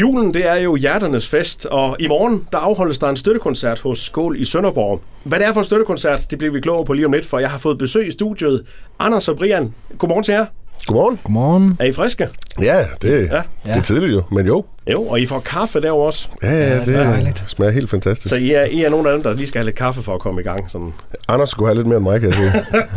Julen, det er jo hjerternes fest, og i morgen, der afholdes der en støttekoncert hos Skål i Sønderborg. Hvad det er for en støttekoncert, det bliver vi klogere på lige om lidt, for jeg har fået besøg i studiet. Anders og Brian, godmorgen til jer. Godmorgen. Godmorgen. Er I friske? Ja, det, Ja. ja. det er tidligt jo, men jo. Jo, og I får kaffe derovre også. Ja, ja, det, det er dejligt. smager helt fantastisk. Så I er, I er nogle af dem, der lige skal have lidt kaffe for at komme i gang. Sådan. Anders skulle have lidt mere end mig, kan jeg sige.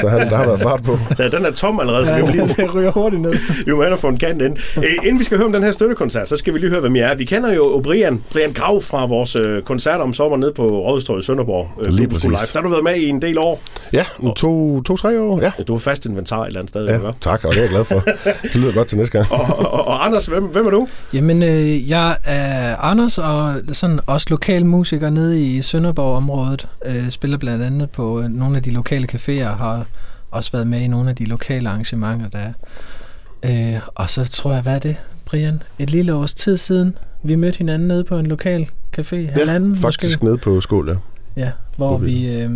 Så han, der har været fart på. Ja, den er tom allerede, så vi må lige det ryger hurtigt ned. vi må og få en kant ind. Øh, Inden vi skal høre om den her støttekoncert, så skal vi lige høre, hvem I er. Vi kender jo Brian, Brian Grav fra vores øh, koncert om sommeren nede på Rådhustorvet i Sønderborg. Øh, Lige præcis. Live. Der har du været med i en del år. Ja, en to, to, tre år. Ja. Ja, Du er fast inventar et eller andet sted, ja, ja. tak, og det jeg glad for. Det lyder godt til næste gang. Og, og, og Anders, hvem, hvem er du? Jamen, øh, jeg er Anders, og sådan også lokal musiker nede i Sønderborg-området. Øh, spiller blandt andet på øh, nogle af de lokale caféer, og har også været med i nogle af de lokale arrangementer, der er. Øh, og så tror jeg, hvad er det, Brian? Et lille års tid siden, vi mødte hinanden nede på en lokal café, halvanden Faktisk måske. nede på skål, ja. Ja, hvor vi øh,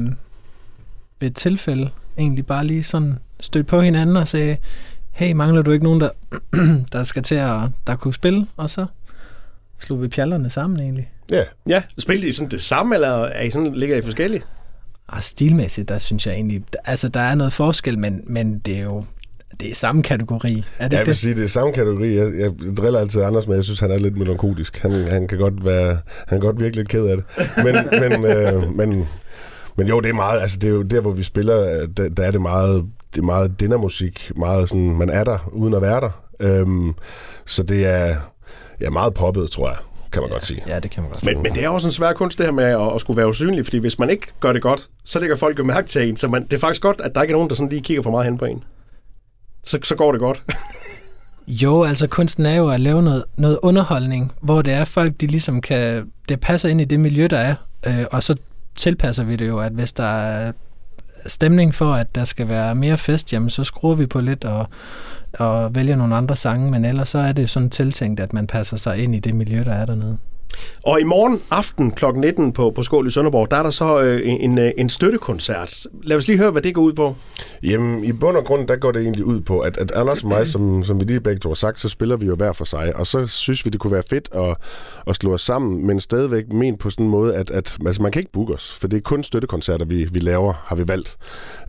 ved et tilfælde egentlig bare lige sådan stødte på hinanden og sagde, hey, mangler du ikke nogen, der, der skal til at der kunne spille? Og så slog vi pjallerne sammen egentlig. Ja, Ja, spiller I sådan det samme, eller er I sådan, ligger I forskellige? Og stilmæssigt, der synes jeg egentlig, altså der er noget forskel, men, men det er jo det er samme kategori. Er det jeg ikke vil det? sige, det er samme kategori. Jeg, jeg driller altid Anders, men jeg synes, han er lidt melankolisk. Han, han kan godt være, han kan godt virke lidt ked af det. Men, men, øh, men, men jo, det er meget, altså det er jo der, hvor vi spiller, øh, der, der er det meget, det er meget dinnermusik, meget sådan, man er der, uden at være der. Øhm, så det er ja, meget poppet, tror jeg, kan man godt sige. Ja, det kan man godt Men, men det er også en svær kunst, det her med at, at skulle være usynlig, fordi hvis man ikke gør det godt, så lægger folk jo mærke til en. Så man, det er faktisk godt, at der ikke er nogen, der sådan lige kigger for meget hen på en. Så, så går det godt. Jo, altså kunsten er jo at lave noget, noget underholdning, hvor det er folk, de ligesom kan, det passer ind i det miljø, der er, øh, og så tilpasser vi det jo, at hvis der er stemning for, at der skal være mere fest, jamen så skruer vi på lidt og, og vælger nogle andre sange, men ellers så er det sådan tiltænkt, at man passer sig ind i det miljø, der er dernede. Og i morgen aften kl. 19 på, på Skål i Sønderborg, der er der så øh, en, øh, en støttekoncert. Lad os lige høre, hvad det går ud på. Jamen, i bund og grund, der går det egentlig ud på, at, at Anders og mig, som, som vi lige begge to har sagt, så spiller vi jo hver for sig, og så synes vi, det kunne være fedt at, at slå os sammen, men stadigvæk ment på sådan en måde, at, at altså, man kan ikke booke os, for det er kun støttekoncerter, vi, vi laver, har vi valgt.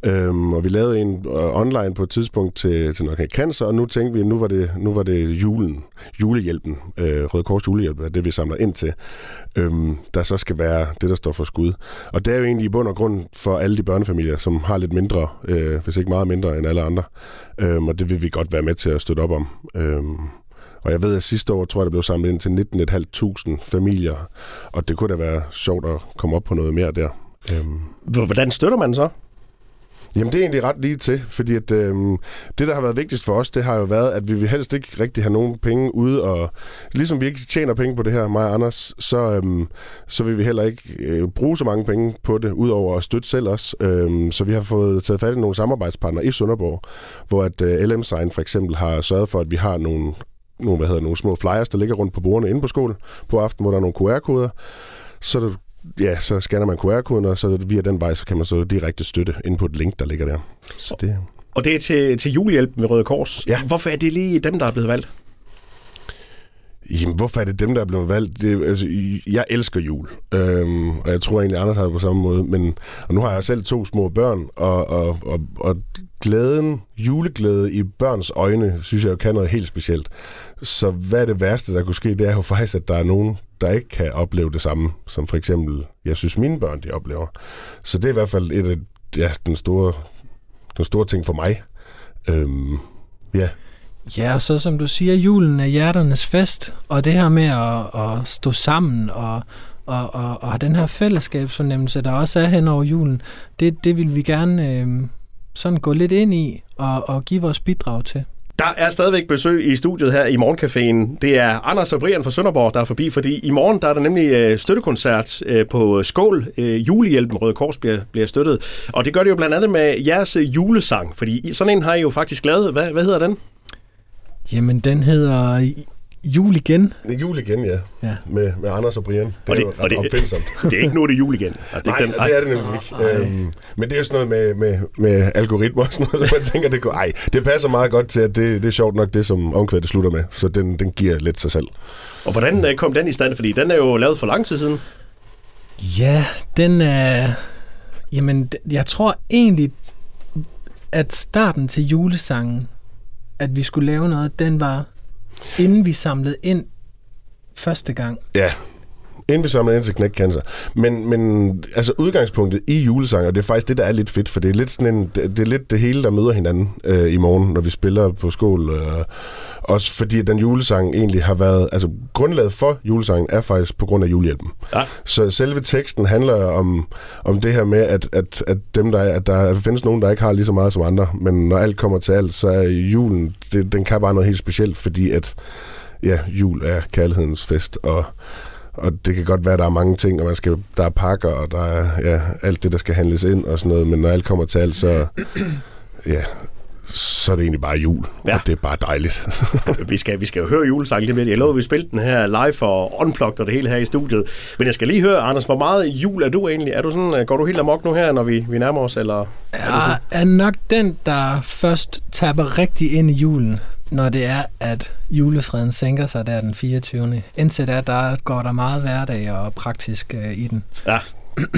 Øhm, og vi lavede en uh, online på et tidspunkt til, til noget cancer, og nu tænkte vi, at nu var det, nu var det julen, julehjælpen, øh, Røde Kors julehjælp, er det vi samler ind til, øhm, der så skal være det, der står for skud. Og det er jo egentlig i bund og grund for alle de børnefamilier, som har lidt mindre, øh, hvis ikke meget mindre end alle andre. Øhm, og det vil vi godt være med til at støtte op om. Øhm, og jeg ved, at sidste år, tror jeg, der blev samlet ind til 19.500 familier. Og det kunne da være sjovt at komme op på noget mere der. Øhm, Hvordan støtter man så? Jamen det er egentlig ret lige til, fordi at, øh, det, der har været vigtigst for os, det har jo været, at vi vil helst ikke rigtig have nogen penge ude, og ligesom vi ikke tjener penge på det her, mig og Anders, så, øh, så vil vi heller ikke øh, bruge så mange penge på det, udover at støtte selv os. Øh, så vi har fået taget fat i nogle samarbejdspartnere i Sønderborg, hvor at øh, LM Sign for eksempel har sørget for, at vi har nogle, nogle, hvad hedder, nogle små flyers, der ligger rundt på bordene inde på skolen på aften, hvor der er nogle QR-koder. Så der, ja, så scanner man QR-koden, og så via den vej, så kan man så direkte støtte ind på et link, der ligger der. Så det, Og det er til, til julehjælp med Røde Kors. Ja. Hvorfor er det lige dem, der er blevet valgt? Jamen, hvorfor er det dem, der er blevet valgt? Det, altså, jeg elsker jul, øhm, og jeg tror egentlig, Anders har det på samme måde. Men, og nu har jeg selv to små børn, og, og, og, og glæden, juleglæde i børns øjne, synes jeg jo kan noget helt specielt. Så hvad er det værste, der kunne ske? Det er jo faktisk, at der er nogen, der ikke kan opleve det samme, som for eksempel, jeg synes, mine børn, de oplever. Så det er i hvert fald et af ja, den, store, den store ting for mig. Øhm, ja. Ja, og så som du siger, julen er hjerternes fest, og det her med at, at stå sammen og, og, og, og have den her fællesskabsfornemmelse, der også er hen over julen, det, det vil vi gerne øh, sådan gå lidt ind i og, og give vores bidrag til. Der er stadigvæk besøg i studiet her i Morgencaféen. Det er Anders og Brian fra Sønderborg, der er forbi, fordi i morgen der er der nemlig øh, støttekoncert øh, på Skål. Øh, julehjælpen Røde Kors bliver, bliver støttet. Og det gør det jo blandt andet med jeres julesang, fordi sådan en har I jo faktisk lavet. Hvad, hvad hedder den? Jamen, den hedder jul igen. Jul igen, ja. Ja. Med, med Anders og Brian. Det Og er det- jo og det- opfindsomt. Det er ikke nu, det er jul igen. Altså, Nej, den, det er det nemlig ikke. Nej. Øhm, men det er jo sådan noget med, med, med algoritmer og sådan noget, så man tænker, det, går, ej, det passer meget godt til, at det, det er sjovt nok det, som omkvædet slutter med. Så den, den giver lidt sig selv. Og hvordan øh, kom den i stand? Fordi den er jo lavet for lang tid siden. Ja, den er... Jamen, jeg tror egentlig, at starten til julesangen, at vi skulle lave noget, den var, inden vi samlede ind første gang. Ja, inden vi samler ind til Knæk Cancer. Men, men altså udgangspunktet i julesanger, det er faktisk det, der er lidt fedt, for det er lidt, sådan en, det det er lidt det hele, der møder hinanden øh, i morgen, når vi spiller på skål. Øh, også fordi den julesang egentlig har været, altså grundlaget for julesangen er faktisk på grund af julehjælpen. Ja. Så selve teksten handler om, om det her med, at, at, at, dem, der, er- at der findes nogen, der ikke har lige så meget som andre, men når alt kommer til alt, så er julen, det, den kan bare noget helt specielt, fordi at ja, jul er kærlighedens fest, og og det kan godt være, at der er mange ting, og man skal, der er pakker, og der er ja, alt det, der skal handles ind og sådan noget, men når alt kommer til alt, så, ja, så er det egentlig bare jul, Ja. ja. og det er bare dejligt. Vi skal, vi skal jo høre julesangen lidt. Jeg lovede, at vi spille den her live og unplugged og det hele her i studiet. Men jeg skal lige høre, Anders, hvor meget jul er du egentlig? Er du sådan, øh, går du helt amok nu her, når vi, vi nærmer os? Eller er det sådan? Jeg er nok den, der først tapper rigtig ind i julen, når det er, at julefreden sænker sig der den 24. Indtil da, der går der meget hverdag og praktisk øh, i den. Ja.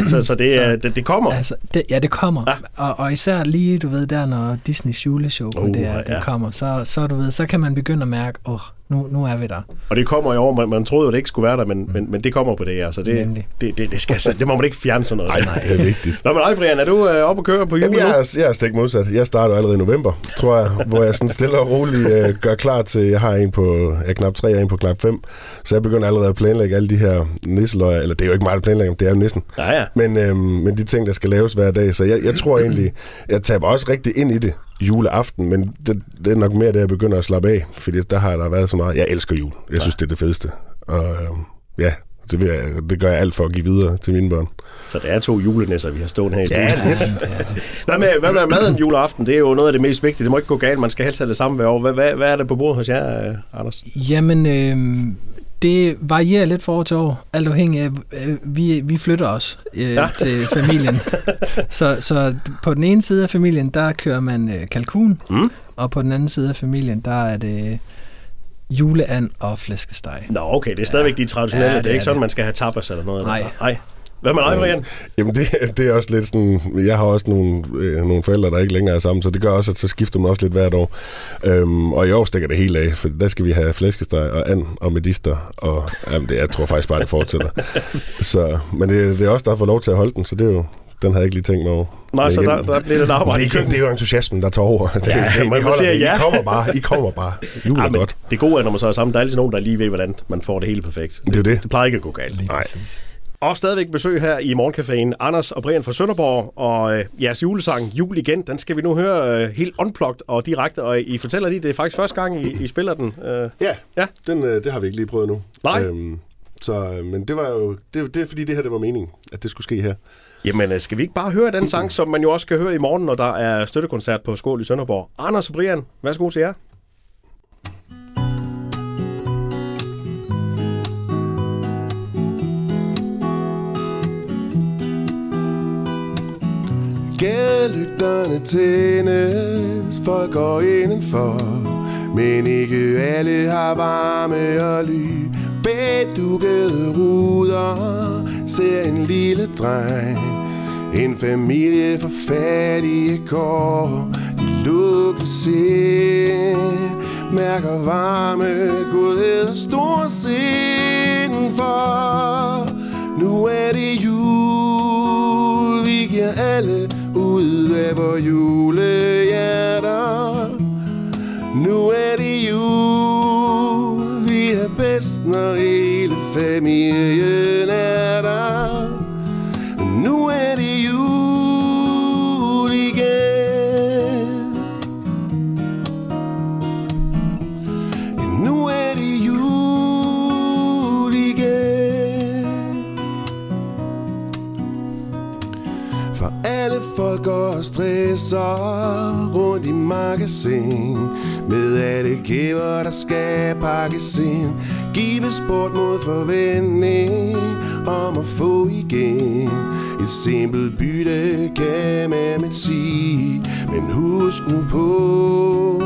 Så, så, det, Så- er- det, det kommer. Altså, det, ja, det kommer. Ja. Og, og især lige, du ved, der når Disneys juleshow uh, det, er, det ja. kommer, så, så, du ved, så kan man begynde at mærke, åh, oh, nu, nu er vi der. Og det kommer i år. Man, man troede jo, det ikke skulle være der, men, men, men det kommer på det her. Så det, Nemlig. det, det, det, skal, så- det må man ikke fjerne sådan noget. Nej, det er vigtigt. Nå, men ej, Brian, er du øh, oppe at køre på jul Jamen, jeg, er, jeg er stik modsat. Jeg starter allerede i november, tror jeg, hvor jeg sådan stille og roligt øh, gør klar til, jeg har en på, jeg knap tre og en på knap fem, så jeg begynder allerede at planlægge alle de her nisseløjer, eller det er jo ikke mig, der planlægger, dem, det er jo nissen. Ja, ja. Men, øhm, men de ting, der skal laves hver dag. Så jeg, jeg tror egentlig, jeg taber også rigtig ind i det juleaften, men det, det er nok mere, det jeg begynder at slappe af, fordi der har der været så meget. Jeg elsker jul. Jeg synes, det er det fedeste. Og øhm, ja, det, vil jeg, det gør jeg alt for at give videre til mine børn. Så det er to julenisser, vi har stået her i studiet. Ja, lidt. Hvad med, hvad med maden juleaften? Det er jo noget af det mest vigtige. Det må ikke gå galt. Man skal helst have det samme hver år. Hvad, hvad, hvad er det på bordet hos jer, øh, Anders? Jamen, øh, det varierer lidt fra år til år, alt afhængig af, øh, vi, vi flytter os øh, Ja. ja. til familien. så, så på den ene side af familien, der kører man øh, kalkun, Mm. og på den anden side af familien, der er det juleand og flæskesteg. Nå, okay. Det er stadigvæk de traditionelle. Ja, det er det ikke er sådan, det. man skal have tapas eller noget. Nej. Eller? Nej. Hvad med dig, Brian? Jamen det, det er også lidt sådan, jeg har også nogle, øh, nogle forældre, der ikke længere er sammen, så det gør også, at så skifter man også lidt hvert år. Øhm, og i år stikker det helt af, for der skal vi have flæskesteg og and og medister, og jamen, det, jeg tror faktisk bare, det fortsætter. så, men det, det er også der har fået lov til at holde den, så det er jo, den havde jeg ikke lige tænkt mig over. Nej, så der, der bliver lidt arbejde. det, er, det er jo entusiasmen, der tager over. Det, Ja, det, man I, holder siger det. ja. I kommer bare. I kommer bare. Jul er Ja, godt. det gode er, når man så er sammen, der er altid nogen, der lige ved, hvordan man får det hele perfekt. Det er jo det. Det plejer ikke at gå galt. Lige Nej. præcis. Og stadigvæk besøg her i Morgencaféen. Anders og Brian fra Sønderborg, og øh, jeres julesang Jul igen, den skal vi nu høre øh, helt unplugged og direkte. Og I fortæller lige, det er faktisk første gang, I, I spiller den. Øh, Ja, Ja. Den, øh, det har vi ikke lige prøvet nu. Nej. Øhm, så, øh, men det var jo, det, det er fordi det her, det var meningen, at det skulle ske her. jamen, øh, skal vi ikke bare høre den sang, som man jo også skal høre i morgen, når der er støttekoncert på Skål i Sønderborg. Anders og Brian, værsgo til jer. Lygterne tændes, folk går indenfor Men ikke alle har varme og ly. Bag dukkede ruder ser en lille dreng. En familie for fattige kår. De lukkes ind Mærker varme, godhed og stor sind. For så rundt i magasin. Med alle gaver, der skal pakkes ind. Gives bort mod forventning om at få igen. Et simpelt bytte kan man men sige. Men husk nu på,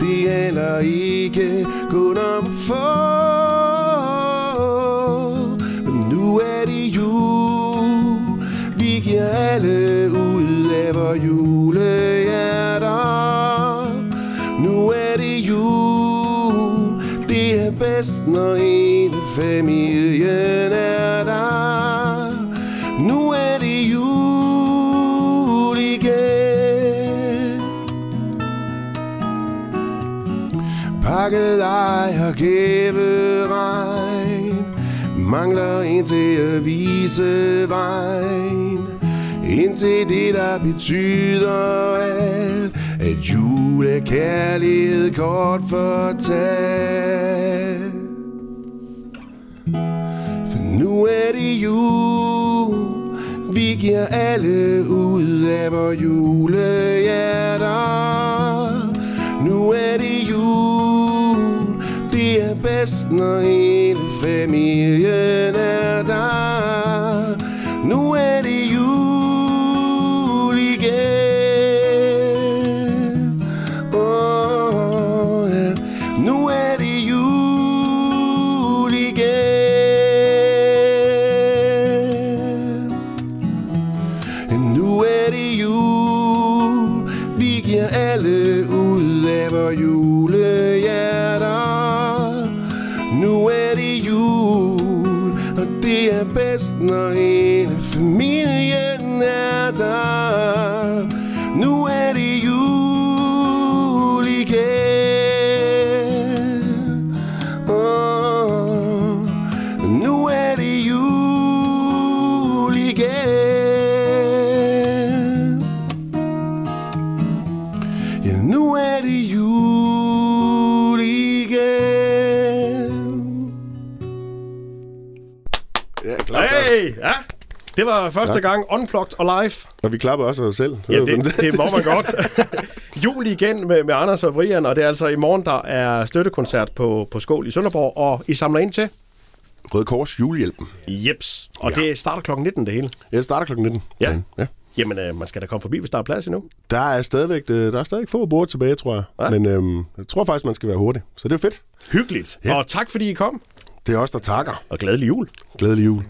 det handler ikke kun om at få. Men nu er det jul. Vi giver alle ud af vores julehjerter Nu er det jul. Det er bedst, når hele familien er der. Nu er det jul igen. Pakkelej og gæveregn Mangler en til at vise vejen. Indtil det, der betyder alt At jul er kærlighed kort fortalt. For nu er det jul. Vi giver alle ud af vores julehjerter. Nu er det jul. Det er bedst, når hele familien er der. Nu er det Vi alle ud af vores julehjerter. Nu er det jul Og det er bedst, når hele Det var første gang Unplugged og live. Og vi klapper også os selv. Ja, var det, det må man godt. Jul igen med, med Anders og Brian, og det er altså i morgen, der er støttekoncert på, på Skål i Sønderborg, og I samler ind til? Røde Kors julehjælpen. Jeps. Og Ja. det starter klokken 19 det hele. Ja, det starter klokken 19. Ja. ja. Jamen, øh, man skal da komme forbi, hvis der er plads endnu. Der er stadigvæk, øh, der er stadigvæk få bord tilbage, tror jeg. Ja. Men øhm, jeg tror faktisk, man skal være hurtig. Så det er fedt. Hyggeligt. Ja. Og tak fordi I kom, Det er os, der takker. og glædelig jul. Glædelig jul.